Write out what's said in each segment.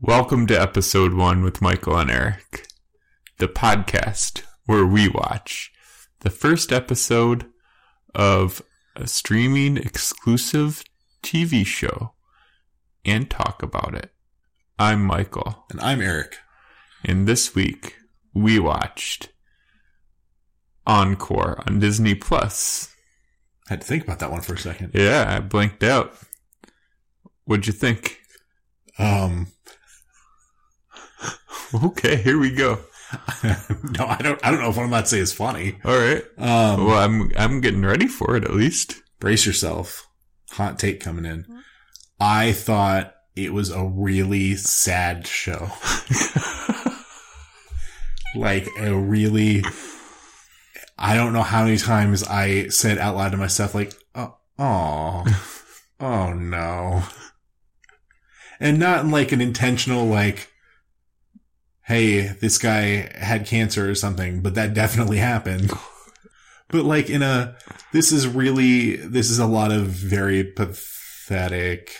Welcome to episode one with Michael and Eric, the podcast where we watch the first episode of a streaming exclusive TV show and talk about it. I'm Michael, And I'm Eric. and this week we watched Encore on Disney Plus. Had to think about that one for a second. Yeah, I blanked out. What'd you think? Um, Okay, here we go. no, I don't. I don't know if what I'm about to say is funny. All right. Um, Well, I'm I'm getting ready for it at least. brace yourself. Hot take coming in. I thought it was a really sad show. like a really. I don't know how many times I said out loud to myself, like, "Oh, oh, oh no," and not in like an intentional like. Hey, this guy had cancer or something, but that definitely happened. But like in a, this is really, this is a lot of very pathetic.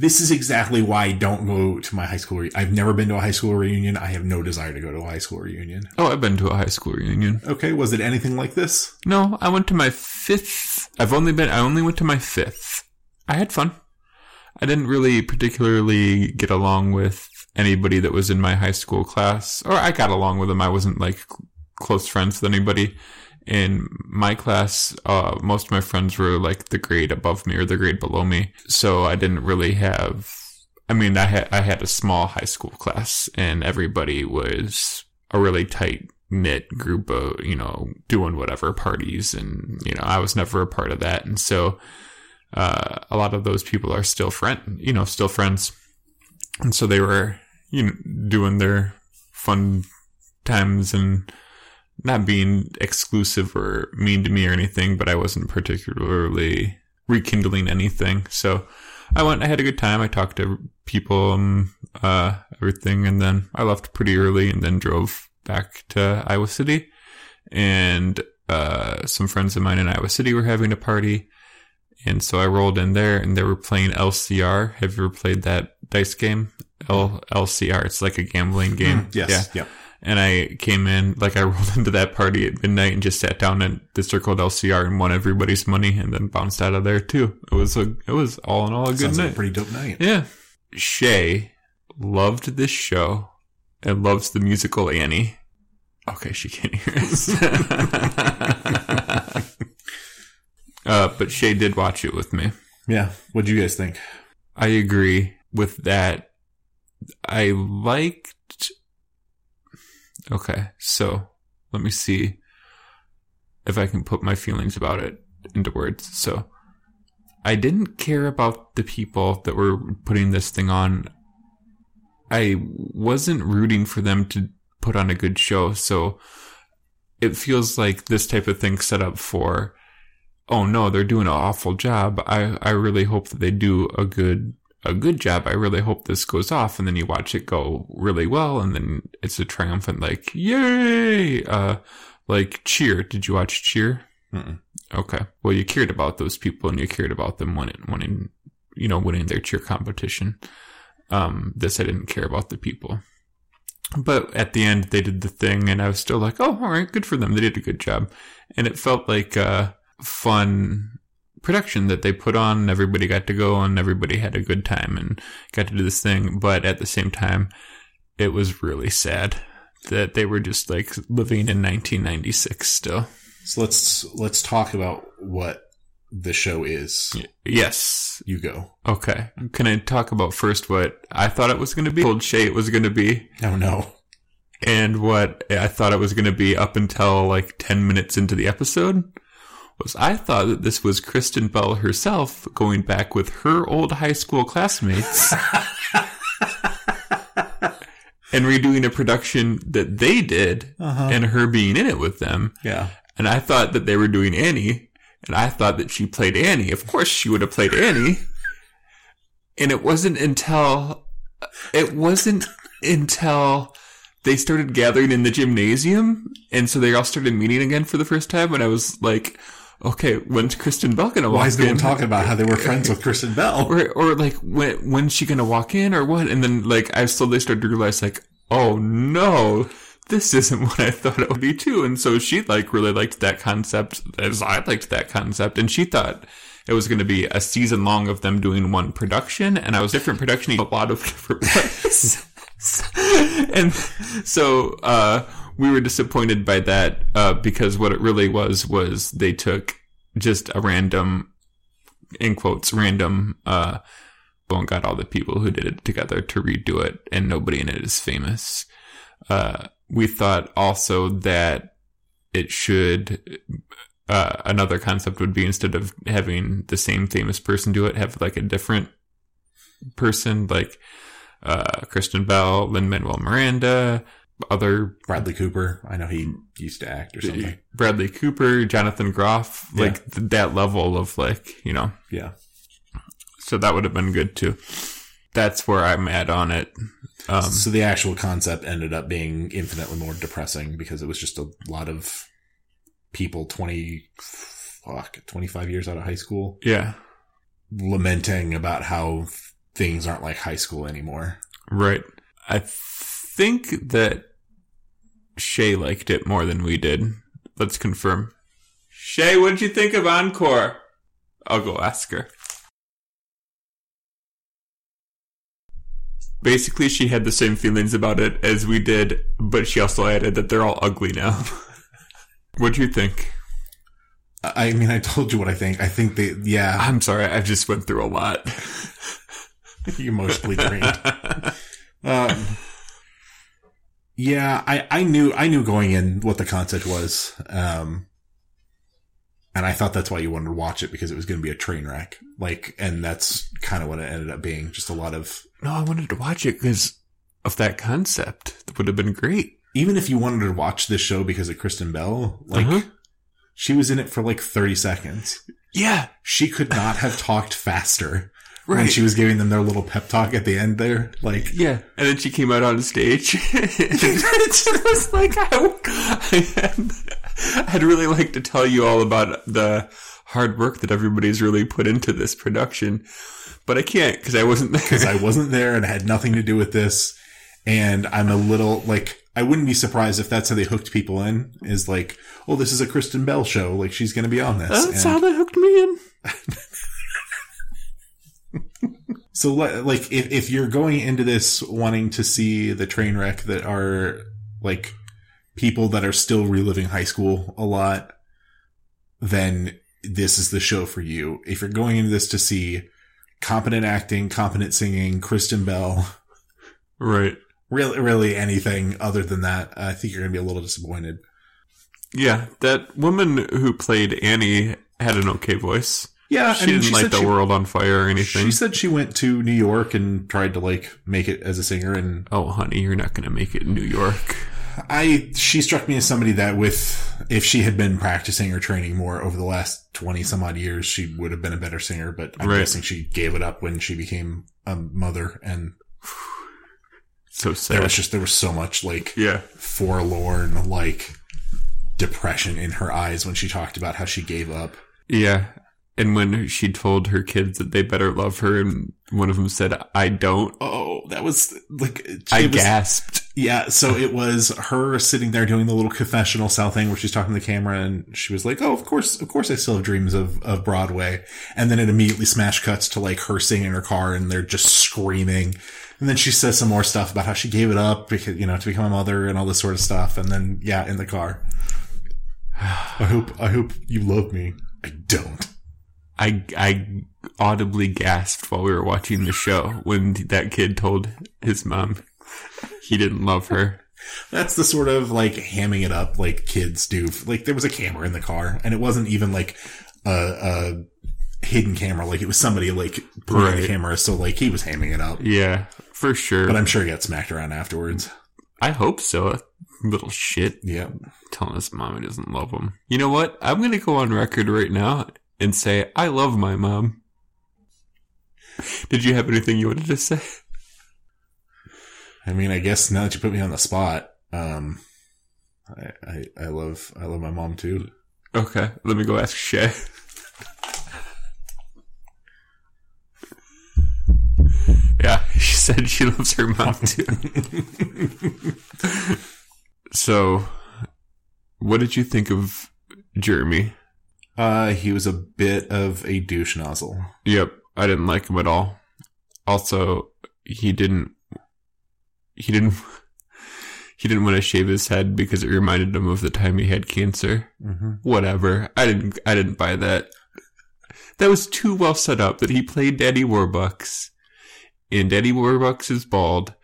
This is exactly why I don't go to my high school. Re- I've never been to a high school reunion. I have no desire to go to a high school reunion. Oh, I've been to a high school reunion. Okay, was it anything like this? No, I went to my fifth. I've only been. I only went to my fifth. I had fun. I didn't really particularly get along with anybody that was in my high school class, or I got along with them. I wasn't like cl- close friends with anybody. In my class, uh, most of my friends were like the grade above me or the grade below me, so I didn't really have. I mean, I had I had a small high school class, and everybody was a really tight knit group of you know doing whatever parties, and you know I was never a part of that, and so uh, a lot of those people are still friend, you know, still friends, and so they were you know doing their fun times and not being exclusive or mean to me or anything, but I wasn't particularly rekindling anything. So I went, I had a good time. I talked to people, um, uh, everything. And then I left pretty early and then drove back to Iowa City. And, uh, some friends of mine in Iowa City were having a party. And so I rolled in there and they were playing LCR. Have you ever played that dice game? L- LCR. It's like a gambling game. Yes. Yeah. And I came in, like I rolled into that party at midnight and just sat down at the circled LCR and won everybody's money and then bounced out of there too. It was a, it was all in all a good Sounds like night. a pretty dope night. yeah. Shay loved this show and loves the musical Annie. Okay, she can't hear us. uh, but Shay did watch it with me. Yeah. What do you guys think? I agree with that. I liked. Okay, so let me see if I can put my feelings about it into words. So I didn't care about the people that were putting this thing on. I wasn't rooting for them to put on a good show, so it feels like this type of thing set up for oh no, they're doing an awful job. I, I really hope that they do a good a good job. I really hope this goes off. And then you watch it go really well, and then it's a triumphant like yay! Uh, like cheer. Did you watch Cheer? Mm-mm. Okay. Well, you cared about those people, and you cared about them winning, winning, you know, winning their cheer competition. Um, this I didn't care about the people. But at the end, they did the thing, and I was still like, "Oh, all right, good for them. They did a good job." And it felt like a fun production that they put on. and Everybody got to go, and everybody had a good time, and got to do this thing. But at the same time, it was really sad that they were just like living in 1996 still. So let's let's talk about what the show is. Yes. You go. Okay. Can I talk about first what I thought it was going to be? Told Shay it was going to be, Oh no. and what I thought it was going to be up until like 10 minutes into the episode was I thought that this was Kristen Bell herself going back with her old high school classmates and redoing a production that they did Uh-huh. and her being in it with them. Yeah. And I thought that they were doing Annie, and I thought that she played Annie. Of course, she would have played Annie. And it wasn't until it wasn't until they started gathering in the gymnasium, and so they all started meeting again for the first time. And I was like, okay, when's Kristen Bell gonna walk Why is no in? one talking about how they were friends with Kristen Bell? or or like when when's she gonna walk in or what? And then like I slowly started to realize like, oh no, this isn't what I thought it would be too. And so she like really liked that concept as I liked that concept, and she thought it was going to be a season long of them doing one production, and I was different production, a lot of different ones. and so uh, we were disappointed by that uh, because what it really was was they took just a random, in quotes, random. Uh, and got all the people who did it together to redo it, and nobody in it is famous. Uh, we thought also that it should uh, another concept would be instead of having the same famous person do it, have like a different person, like uh, Kristen Bell, Lin Manuel Miranda, other Bradley Cooper. I know he used to act or something. Bradley Cooper, Jonathan Groff, Yeah. like th- that level of like you know. Yeah. So that would have been good too. That's where I'm at on it. Um, so the actual concept ended up being infinitely more depressing because it was just a lot of people 20 fuck 25 years out of high school yeah, lamenting about how things aren't like high school anymore. right. I think that Shay liked it more than we did. Let's confirm. Shay, what did you think of Encore? I'll go ask her. Basically, she had the same feelings about it as we did, but she also added that they're all ugly now. what do you think? I mean, I told you what I think. I think they, yeah, I'm sorry, I just went through a lot. emotionally drained. Um, yeah, I, I knew, I knew going in what the concept was. Um, and I thought that's why you wanted to watch it because it was going to be a train wreck. Like, and that's kind of what it ended up being. Just a lot of, No, I wanted to watch it because of that concept. That would have been great. even if you wanted to watch this show because of Kristen Bell, like, Uh-huh. she was in it for like 30 seconds. Yeah, She could not have talked faster when she was giving them their little pep talk at the end there. Like, yeah, and then she came out on stage. and it was like I, I, I'd really like to tell you all about the hard work that everybody's really put into this production, but I can't because I wasn't there. because I wasn't there and had nothing to do with this. And I'm a little like, I wouldn't be surprised if that's how they hooked people in is like, oh, this is a Kristen Bell show. Like she's going to be on this. That's And how they hooked me in. so like, if, if you're going into this wanting to see the train wreck that are like people that are still reliving high school a lot, then this is the show for you. If you're going into this to see competent acting, competent singing, Kristen Bell, Right. really, really anything other than that, I think you're going to be a little disappointed. Yeah, that woman who played Annie had an okay voice. Yeah, She didn't light the she, world on fire or anything. She said she went to New York and tried to like make it as a singer, and oh, honey, you're not going to make it in New York. I she struck me as somebody that with if she had been practicing or training more over the last twenty some odd years, she would have been a better singer. But I'm Right. guessing she gave it up when she became a mother, and So there was just there was so much like yeah. forlorn like depression in her eyes when she talked about how she gave up. Yeah. And when she told her kids that they better love her, and one of them said, I don't, Oh, that was like I was- gasped. Yeah, so it was her sitting there doing the little confessional style thing where she's talking to the camera and she was like, Oh, of course, of course I still have dreams of, of Broadway. And then it immediately smash cuts to like her singing in her car and they're just screaming. And then she says some more stuff about how she gave it up because, you know, to become a mother and all this sort of stuff. And then, yeah, in the car. I hope, I hope you love me. I don't. I, I audibly gasped while we were watching the show when that kid told his mom he didn't love her. That's the sort of like hamming it up like kids do. Like there was a camera in the car and it wasn't even like a, a hidden camera. Like it was somebody like the Right. camera. So like he was hamming it up, Yeah, for sure. but I'm sure he got smacked around afterwards. I hope so. Little shit. Yeah. telling his mom he doesn't love him. You know what? I'm going to go on record right now and say I love my mom. Did you have anything you wanted to say? I mean, I guess now that you put me on the spot, um, I, I, I love, I love my mom too. Okay, let me go ask Shay. yeah, she said she loves her mom too. so, what did you think of Jeremy? Uh, he was a bit of a douche nozzle. Yep, I didn't like him at all. Also, he didn't. He didn't. He didn't want to shave his head because it reminded him of the time he had cancer. Mm-hmm. Whatever. I didn't. I didn't buy that. That was too well set up. That he played Daddy Warbucks, and Daddy Warbucks is bald,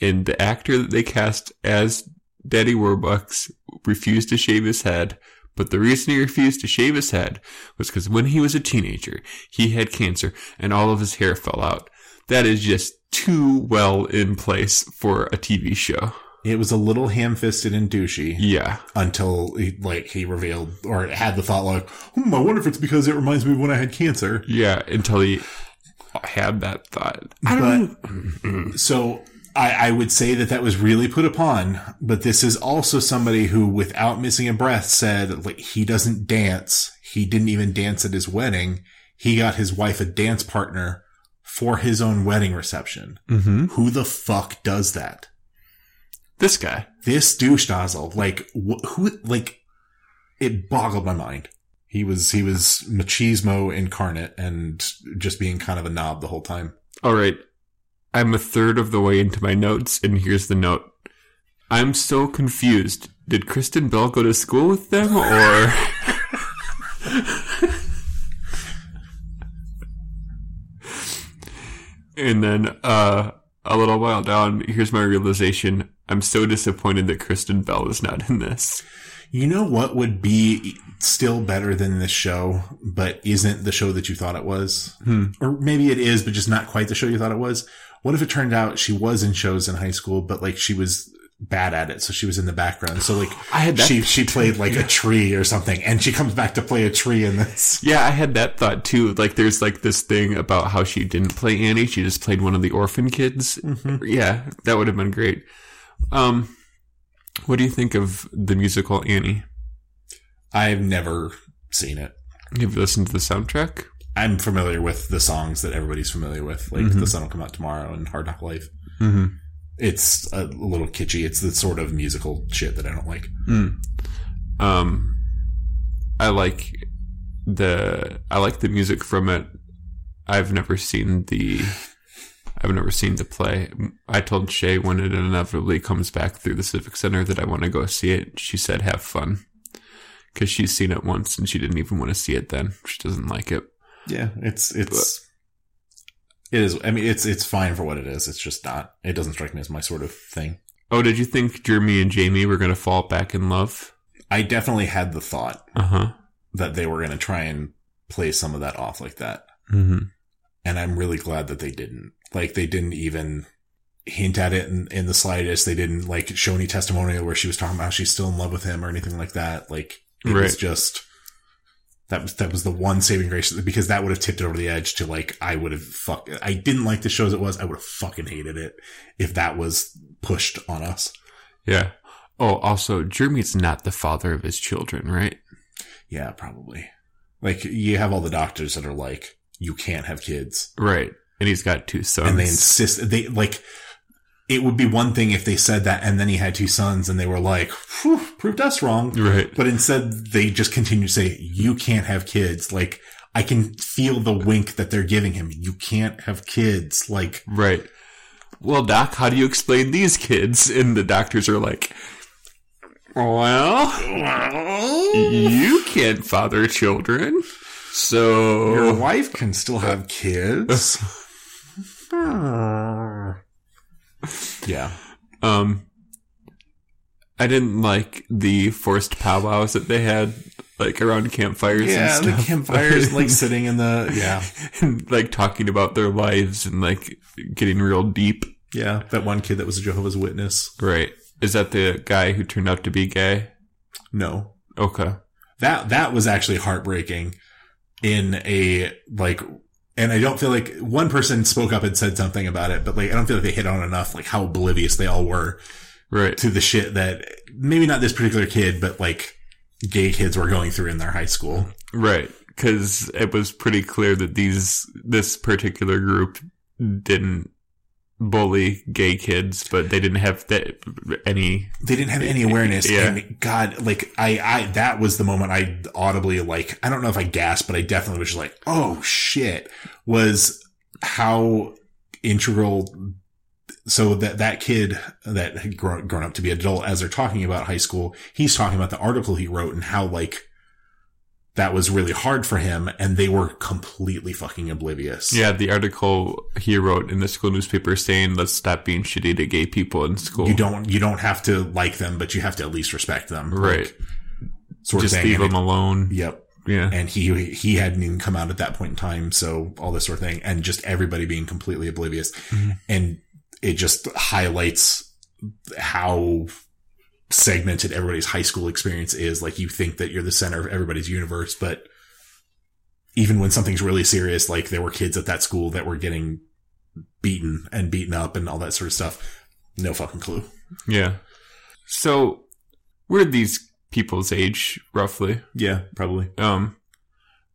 and the actor that they cast as Daddy Warbucks refused to shave his head. But the reason he refused to shave his head was because when he was a teenager, he had cancer and all of his hair fell out. That is just too well in place for a TV show. It was a little ham-fisted and douchey Yeah. until he, like he revealed or had the thought like, hmm, I wonder if it's because it reminds me of when I had cancer. Yeah. Until he had that thought. I don't know. So I, I would say that that was really put upon, but this is also somebody who, without missing a breath, said like he doesn't dance. He didn't even dance at his wedding. He got his wife a dance partner for his own wedding reception. Mm-hmm. Who the fuck does that? This guy. This douche nozzle, like wh- who, like it boggled my mind. He was he was machismo incarnate and just being kind of a knob the whole time. All right. I'm a third of the way into my notes, and here's the note. I'm so confused. Did Kristen Bell go to school with them, or and then uh, a little while down, here's my realization. I'm so disappointed that Kristen Bell is not in this. You know what would be still better than this show, but isn't the show that you thought it was? Hmm. Or maybe it is, but just not quite the show you thought it was. What if it turned out she was in shows in high school, but like she was bad at it, so she was in the background. So like I had she she played like a tree or something, and she comes back to play a tree in this. Yeah, I had that thought too. Like, there's like this thing about how she didn't play Annie; she just played one of the orphan kids. Yeah, that would have been great. Um, what do you think of the musical Annie? I've never seen it. Have you listened to the soundtrack? I'm familiar with the songs that everybody's familiar with, like Mhm. "The Sun Will Come Out Tomorrow" and "Hard Knock Life." Mm-hmm. It's a little kitschy. It's the sort of musical shit that I don't like. Mm. Um, I like the I like the music from it. I've never seen the I've never seen the play. I told Shay when it inevitably comes back through the Civic Center that I want to go see it. She said, "Have fun," because she's seen it once and she didn't even want to see it. Then she doesn't like it. Yeah, it's it's it is. I mean, it's it's fine for what it is. It's just not. It doesn't strike me as my sort of thing. Oh, did you think Jeremy and Jamie were gonna fall back in love? I definitely had the thought Uh huh. that they were going to try and play some of that off like that, Mm-hmm. and I'm really glad that they didn't. Like they didn't even hint at it in, in the slightest. They didn't like show any testimonial where she was talking about how she's still in love with him or anything like that. Like it was just that was that was the one saving grace because that would have tipped it over the edge to like I would have fuck. I didn't like the show as it was. I would have fucking hated it if that was pushed on us. Yeah. Oh, also, Jeremy's not the father of his children, right? Yeah, probably. Like you have all the doctors that are like, you can't have kids, Right. And he's got two sons. and they insist. They like. It would be one thing if they said that, and then he had two sons, and they were like, Phew, "Proved us wrong." right. But instead, they just continue to say, "You can't have kids." Like I can feel the wink that they're giving him. You can't have kids. Like Right. Well, Doc, how do you explain these kids? And the doctors are like, well, you can't father children. So your wife can still have kids. yeah. um, I didn't like the forced powwows that they had, like around campfires Yeah, and the campfires, like sitting in the yeah, and like talking about their lives and like getting real deep. yeah. That one kid that was a Jehovah's Witness. Right. Is that the guy who turned out to be gay? No, Okay. that that was actually heartbreaking in a like and I don't feel like one person spoke up and said something about it, but like I don't feel like they hit on enough like how oblivious they all were Right. to the shit that maybe not this particular kid, but like gay kids were going through in their high school. Right. Cause it was pretty clear that these, this particular group didn't bully gay kids, but they didn't have that, any, They didn't have any awareness. Yeah. And God, like I, I, that was the moment I audibly like, I don't know if I gasped, but I definitely was just like, oh shit, was how integral. So that, that kid that had grown, grown up to be adult as they're talking about high school, he's talking about the article he wrote and how like that was really hard for him and they were completely fucking oblivious. yeah, the article he wrote in the school newspaper saying, let's stop being shitty to gay people in school. You don't, you don't have to like them, but you have to at least respect them. Right. Like, sort Just of thing. leave And them alone. Yep. Yeah. and he he hadn't even come out at that point in time so all this sort of thing and just everybody being completely oblivious Mhm. and it just highlights how segmented everybody's high school experience is like you think that you're the center of everybody's universe but even when something's really serious like there were kids at that school that were getting beaten and beaten up and all that sort of stuff no fucking clue Yeah. So, we're these people's age, roughly. yeah probably Um,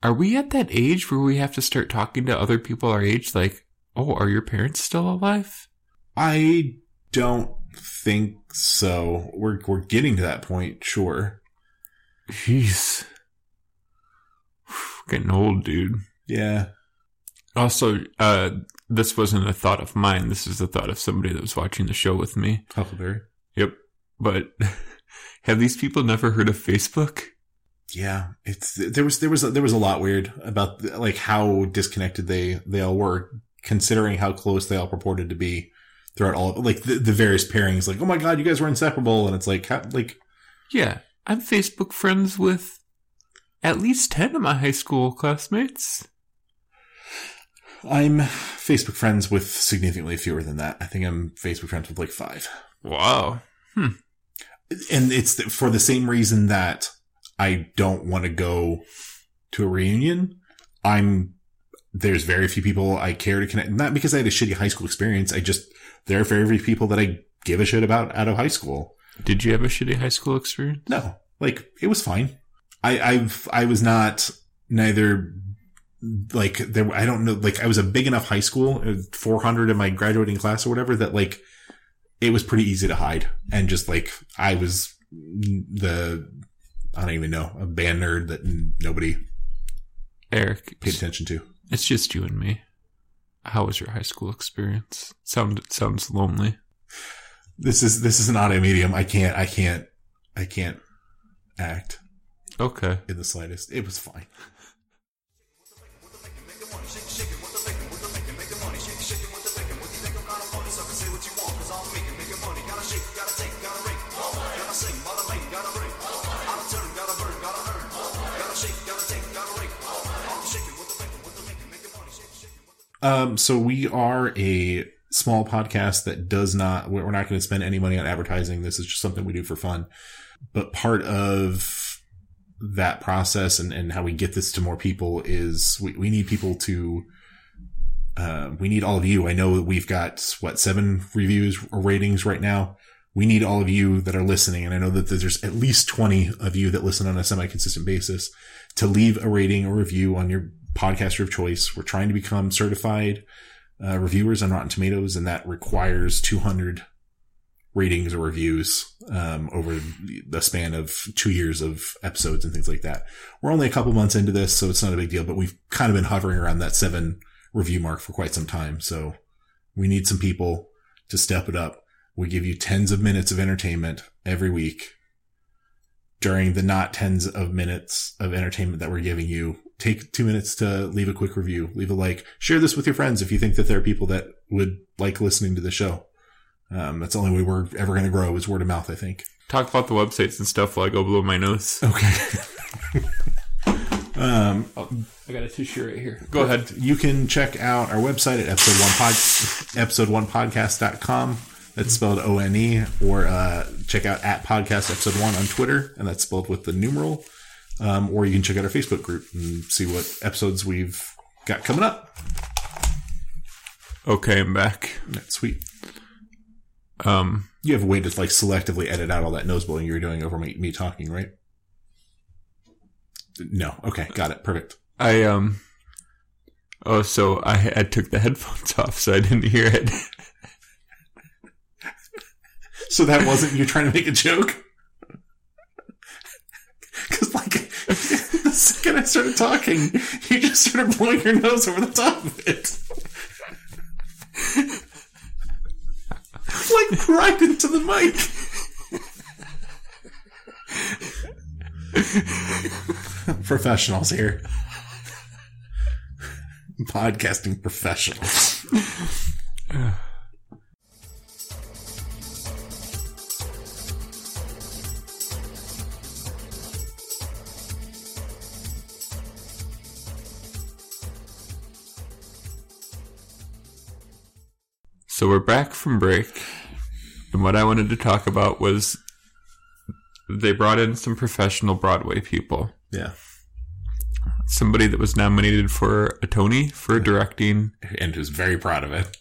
are we at that age where we have to start talking to other people our age? Like, oh, are your parents still alive? I don't think so. We're we're getting to that point, sure. Jeez. Getting old, dude. Yeah. Also, uh, this wasn't a thought of mine. This is the thought of somebody that was watching the show with me. Huckleberry. Yep. But have these people never heard of Facebook? Yeah, it's there was there was there was a lot weird about like how disconnected they they all were, considering how close they all purported to be throughout all of like the, the various pairings. Like, oh my god, you guys were inseparable, and it's like how, like Yeah. I'm Facebook friends with at least 10 of my high school classmates. I'm Facebook friends with significantly fewer than that. I think I'm Facebook friends with like five. Wow. Hmm. and it's for the same reason that I don't want to go to a reunion. I'm there's very few people I care to connect. Not because I had a shitty high school experience. I just there are very few people that I give a shit about out of high school. Did you have a shitty high school experience? No, like it was fine. I I've I was not neither like there. I don't know. Like I was a big enough high school, uh, 400 in my graduating class or whatever, that like it was pretty easy to hide and just like I was the I don't even know a band nerd that nobody Eric, paid attention to. it's just you and me. How was your high school experience? Sound it sounds lonely. This is this is an audio medium. I can't I can't I can't act Okay. in the slightest. It was fine. Um, so we are a small podcast that does not, we're not going to spend any money on advertising. This is just something we do for fun. But part of that process and, and how we get this to more people is we, we need people to, uh, we need all of you. I know that we've got what seven reviews or ratings right now. We need all of you that are listening. And I know that there's at least 20 of you that listen on a semi consistent basis to leave a rating or review on your podcaster of choice. We're trying to become certified uh, reviewers on Rotten Tomatoes, and that requires 200 ratings or reviews um, over the span of two years of episodes and things like that. We're only a couple months into this, so it's not a big deal, but we've kind of been hovering around that seven review mark for quite some time. So we need some people to step it up. We give you tens of minutes of entertainment every week during the not tens of minutes of entertainment that we're giving you. Take two minutes to leave a quick review, leave a like, share this with your friends if you think that there are people that would like listening to the show. Um, that's the only way we're ever going to grow is word of mouth, I think. Talk about the websites and stuff while I go blow my nose. Okay. um, I got a tissue right here. Go ahead. You can check out our website at episode one pod, episode one podcast.com. That's spelled O N E, or uh, check out at podcast episode one on Twitter, and that's spelled with the numeral. Um, or you can check out our Facebook group and see what episodes we've got coming up. Okay, I'm back. That's sweet. Um, You have a way to like selectively edit out all that nose blowing you were doing over me, me talking, right? No. Okay, got it. Perfect. I um. Oh, so I I took the headphones off, so I didn't hear it. So that wasn't you trying to make a joke? Because like second I started talking, you just started blowing your nose over the top of it. like right into the mic. Professionals here. Podcasting professionals. So we're back from break, and what I wanted to talk about was they brought in some professional Broadway people. Yeah. Somebody that was nominated for a Tony for directing. And who's very proud of it.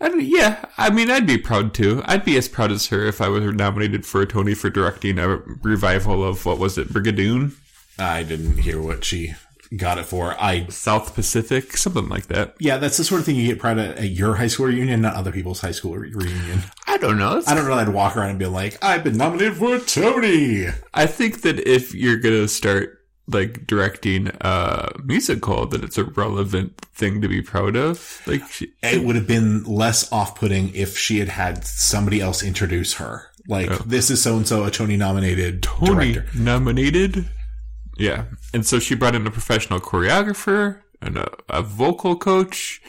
I don't, yeah, I mean, I'd be proud too. I'd be as proud as her if I was nominated for a Tony for directing a revival of what was it, Brigadoon, I didn't hear what she got it for. I South Pacific, something like that. yeah, that's the sort of thing you get proud of at your high school reunion, not other people's high school re- reunion. I don't know. It's I don't know. I'd walk around and be like, "I've been nominated for a Tony." I think that if you're gonna start like directing a musical, that it's a relevant thing to be proud of. Like, she, It would have been less off-putting if she had had somebody else introduce her. Like, oh. this is so and so a Tony nominated Tony director. nominated. Yeah, and so she brought in a professional choreographer and a, a vocal coach,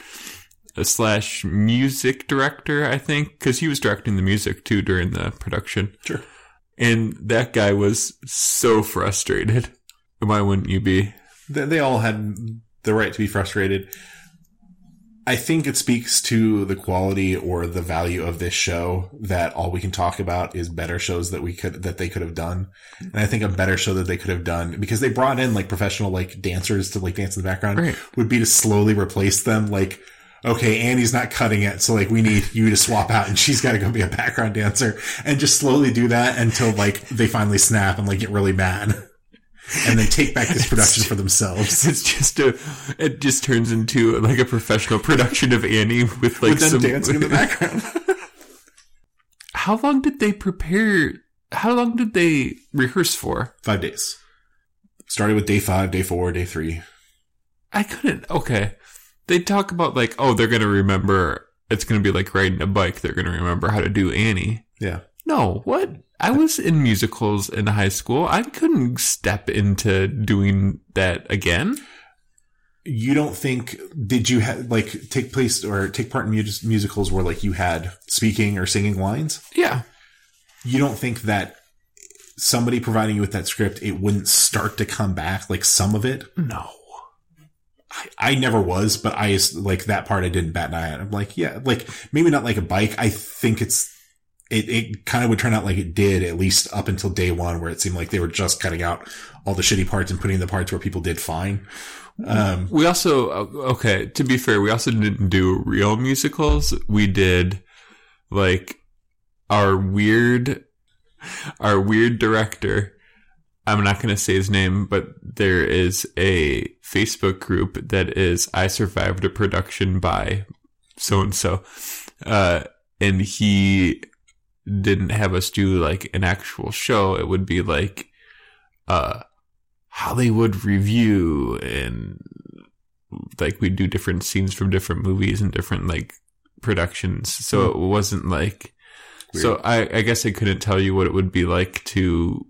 a slash music director, I think, because he was directing the music too during the production. Sure. And that guy was so frustrated. Why wouldn't you be? They, they all had the right to be frustrated. I think it speaks to the quality or the value of this show that all we can talk about is better shows that we could that they could have done. And I think a better show that they could have done because they brought in like professional like dancers to like dance in the background Right. would be to slowly replace them like okay, Annie's not cutting it, so like we need you to swap out and she's got to go be a background dancer and just slowly do that until like they finally snap and like get really mad. And then take back this production for themselves. It's just a. It just turns into like a professional production of Annie with like with some. dancing in the background. How long did they prepare? How long did they rehearse for? Five days. Started with day five, day four, day three. I couldn't. Okay, they talk about like, oh, they're gonna remember. It's gonna be like riding a bike. They're gonna remember how to do Annie. Yeah. No, what? I was in musicals in high school. I couldn't step into doing that again. You don't think, did you have, like, take place or take part in mus- musicals where, like, you had speaking or singing lines? Yeah. You don't think that somebody providing you with that script, it wouldn't start to come back, like, some of it? No. I, I never was, but I, like, that part I didn't bat an eye at. I'm like, yeah, like, maybe not like a bike. I think it's, it, it kind of would turn out like it did, at least up until day one, where it seemed like they were just cutting out all the shitty parts and putting the parts where people did fine. Um, We also, okay, to be fair, we also didn't do real musicals. We did like our weird, our weird director. I'm not going to say his name, but there is a Facebook group that is I survived a production by so and so. Uh, and he didn't have us do like an actual show. It would be like, uh, Hollywood review and like we'd do different scenes from different movies and different like productions. So it wasn't like so I, I guess I couldn't tell you what it would be like to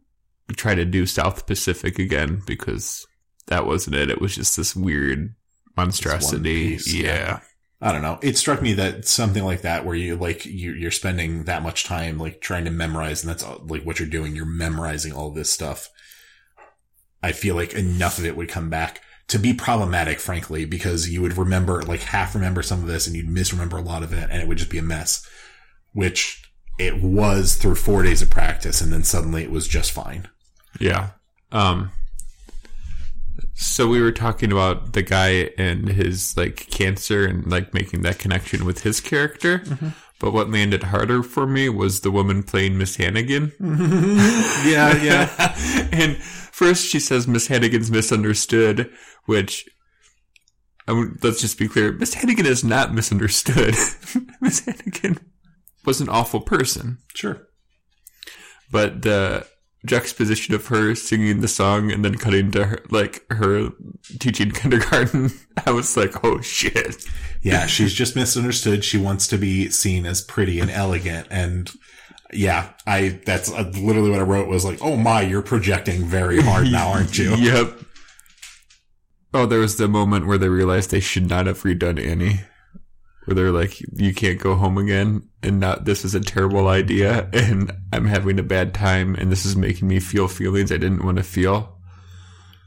try to do South Pacific again because that wasn't it. It was just this weird monstrosity. piece, yeah. yeah. I don't know. It struck me that something like that, where you like you, you're spending that much time like trying to memorize, and that's like what you're doing. You're memorizing all this stuff. I feel like enough of it would come back to be problematic, frankly, because you would remember like half remember some of this, and you'd misremember a lot of it, and it would just be a mess. Which it was through four days of practice, and then suddenly it was just fine. Yeah. Um So we were talking about the guy and his like cancer and like making that connection with his character. Mm-hmm. But what landed harder for me was the woman playing Miss Hannigan. yeah, yeah. and first she says Miss Hannigan's misunderstood, which I would- let's just be clear, Miss Hannigan is not misunderstood. Miss Hannigan was an awful person, Sure. but the juxtaposition of her singing the song and then cutting to her like her teaching kindergarten, I was like, oh shit. Yeah, she's just misunderstood. She wants to be seen as pretty and elegant. And yeah, I, that's uh, literally what I wrote was like, oh my, you're projecting very hard now, aren't you? Yep. Oh, there was the moment where they realized they should not have redone Annie. Where they're like, you can't go home again, and not this is a terrible idea, and I'm having a bad time, and this is making me feel feelings I didn't want to feel.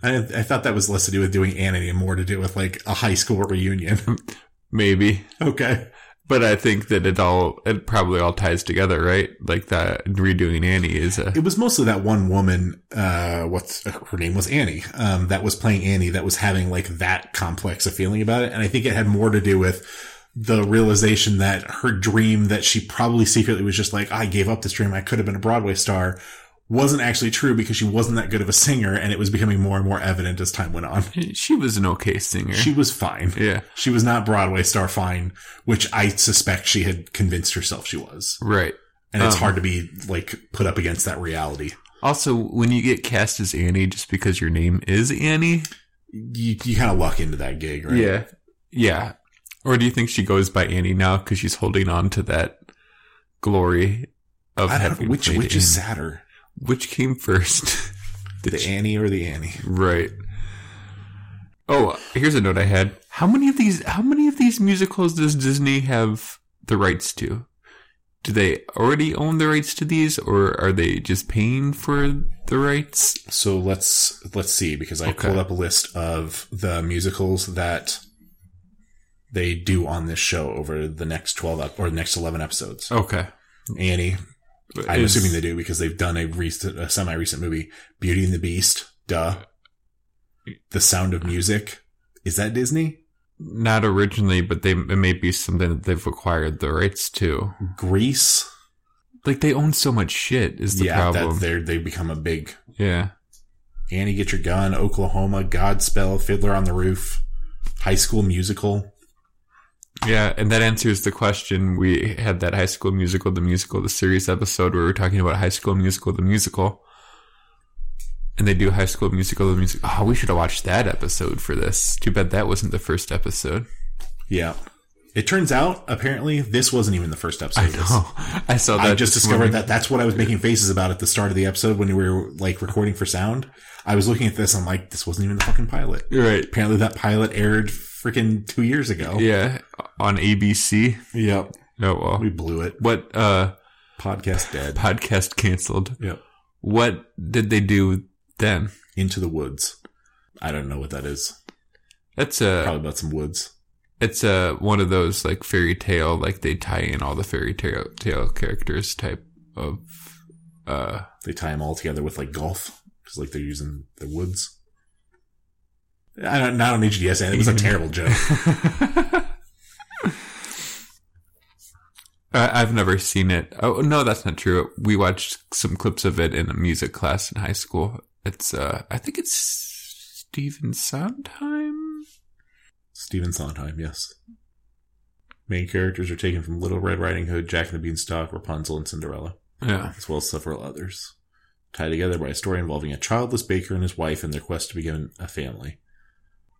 I, I thought that was less to do with doing Annie and more to do with like a high school reunion. Maybe. okay. But I think that it all, it probably all ties together, right? Like that redoing Annie is a, It was mostly that one woman, uh, what's her name was Annie, um, that was playing Annie that was having like that complex of feeling about it. And I think it had more to do with the realization that her dream that she probably secretly was just like, I gave up this dream. I could have been a Broadway star wasn't actually true because she wasn't that good of a singer. And it was becoming more and more evident as time went on. she was an okay singer. She was fine. yeah. She was not Broadway star fine, which I suspect she had convinced herself she was. Right. And it's Um, hard to be like put up against that reality. Also, when you get cast as Annie just because your name is Annie, You, you kind of luck into that gig, right? Yeah. Yeah. Or do you think she goes by Annie now because she's holding on to that glory of having which played which is sadder, which came first? the she- Annie or the Annie? right. Oh, here's a note I had. How many of these how many of these musicals does Disney have the rights to? Do they already own the rights to these or are they just paying for the rights? So let's let's see because I Okay. pulled up a list of the musicals that they do on this show over the next twelve ep- or the next eleven episodes. Okay. Annie, I'm Is- assuming they do because they've done a recent, a semi recent movie, Beauty and the Beast. Duh. The Sound of Music. Is that Disney? not originally, but they it may be something that they've acquired the rights to. Grease. Like they own so much shit is the yeah, problem. that they they become a big yeah. Annie Get Your Gun, Oklahoma, Godspell, Fiddler on the Roof, High School Musical. Yeah, and that answers the question. We had that High School Musical, the musical, the series episode where we were talking about High School Musical, the musical. And they do High School Musical, the musical. Oh, we should have watched that episode for this. Too bad that wasn't the first episode. Yeah. It turns out, apparently, this wasn't even the first episode. I know. I saw that. I just discovered morning. that that's what I was making faces about at the start of the episode when we were like recording for sound. I was looking at this, I'm like, this wasn't even the fucking pilot. You're right. Apparently that pilot aired freaking two years ago. Yeah, on ABC. Yep. Oh well. We blew it. What uh Podcast dead. podcast canceled? Yep. What did they do then? Into the woods. I don't know what that is. That's a Probably about some woods. it's a one of those like fairy tale like they tie in all the fairy tale tale characters type of uh They tie them all together with like golf because like they're using the woods. I don't. I don't on HDSN. It was a terrible joke. I- I've never seen it. Oh no, that's not true. We watched some clips of it in a music class in high school. It's uh I think it's Stephen Sondheim. Stephen Sondheim. Yes. Main characters are taken from Little Red Riding Hood, Jack and the Beanstalk, Rapunzel, and Cinderella, Yeah. as well as several others, tied together by a story involving a childless baker and his wife and their quest to begin a family.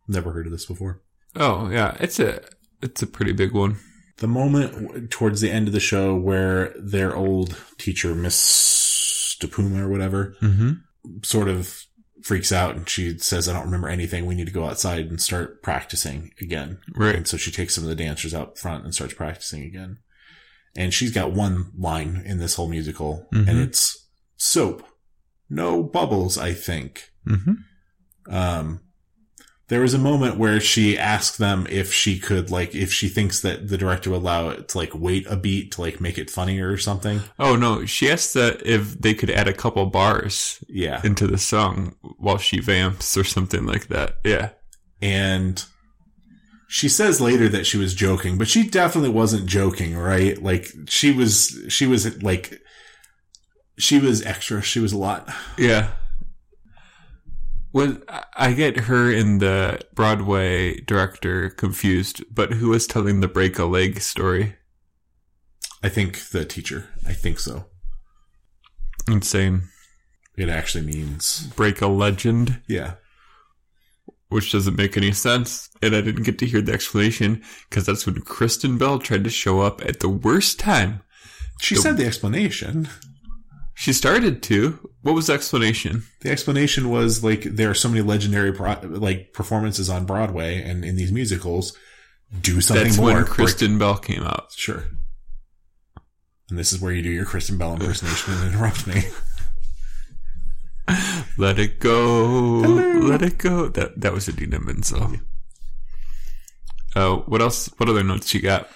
Never heard of this before. Oh yeah, it's a it's a pretty big one. the moment w- towards the end of the show where their old teacher, Miss Stapuma or whatever, Mm-hmm. sort of freaks out and she says, I don't remember anything. We need to go outside and start practicing again. Right. And so she takes some of the dancers out front and starts practicing again. And she's got one line in this whole musical Mhm. and it's soap. No bubbles, I think. Mm-hmm. Um, There was a moment where she asked them if she could, like, if she thinks that the director would allow it to, like, wait a beat to, like, make it funnier or something. Oh no, she asked that if they could add a couple bars Yeah. into the song while she vamps or something like that. Yeah. And she says later that she was joking, but she definitely wasn't joking, right? Like, she was, she was, like, she was extra. She was a lot. Yeah. When I get her and the Broadway director confused, but who was telling the break a leg story? I think the teacher. I think so. Insane. It actually means, Break a legend, yeah. which doesn't make any sense. And I didn't get to hear the explanation because that's when Kristen Bell tried to show up at the worst time. She said the explanation. She started to. What was the explanation? The explanation was like there are so many legendary pro- like performances on Broadway and in these musicals. Do something That's more. when Break- Kristen Bell came out. Sure. And this is where you do your Kristen Bell impersonation and interrupt me. Let it go. Let it go. That that was Idina Menzel. Oh, what else? What other notes you got?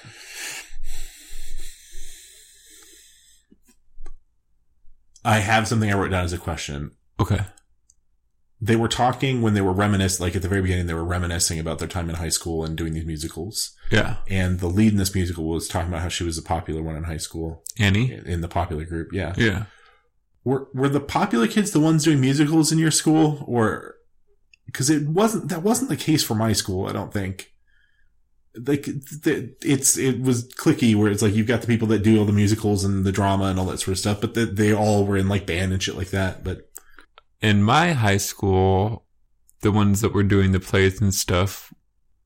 I have something I wrote down as a question. Okay. They were talking when they were reminiscing, like at the very beginning, they were reminiscing about their time in high school and doing these musicals. Yeah. And the lead in this musical was talking about how she was a popular one in high school Annie. in the popular group. Yeah. Yeah. Were were the popular kids the ones doing musicals in your school, or because it wasn't that wasn't the case for my school? I don't think. Like it's it was cliquey where it's like you've got the people that do all the musicals and the drama and all that sort of stuff, but the, they all were in like band and shit like that. But In my high school, the ones that were doing the plays and stuff,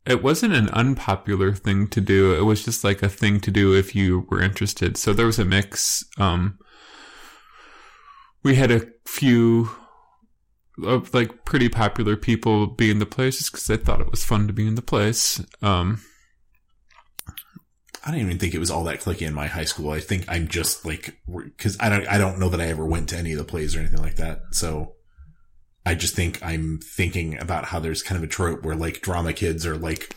it wasn't an unpopular thing to do. It was just like a thing to do if you were interested. So there was a mix. Um, we had a few of like pretty popular people be in the plays just because they thought it was fun to be in the place. Um, I don't even think it was all that cliquey in my high school. I think I'm just like because I don't I don't know that I ever went to any of the plays or anything like that. So I just think I'm thinking about how there's kind of a trope where like drama kids are like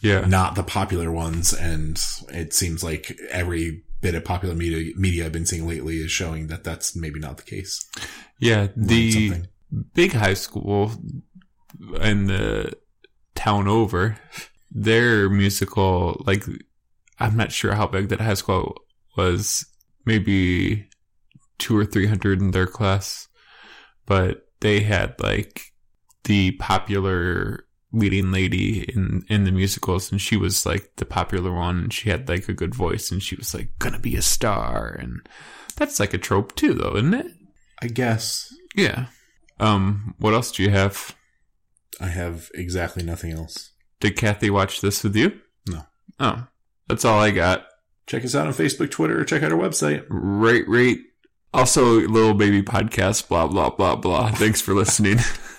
yeah. not the popular ones, and it seems like every bit of popular media media I've been seeing lately is showing that that's maybe not the case. Yeah. The big high school and the town over, their musical, like, I'm not sure how big that high school was, maybe two or three hundred in their class, but they had like the popular leading lady in in the musicals and she was like the popular one. And she had like a good voice and she was like gonna be a star. And that's like a trope too though isn't it? I guess. Yeah. Um what else do you have? I have exactly nothing else. did kathy watch this with you? No. oh that's all i got. Check us out on Facebook, Twitter, or check out our website. rate rate. Also little baby podcast blah blah blah blah. Thanks for listening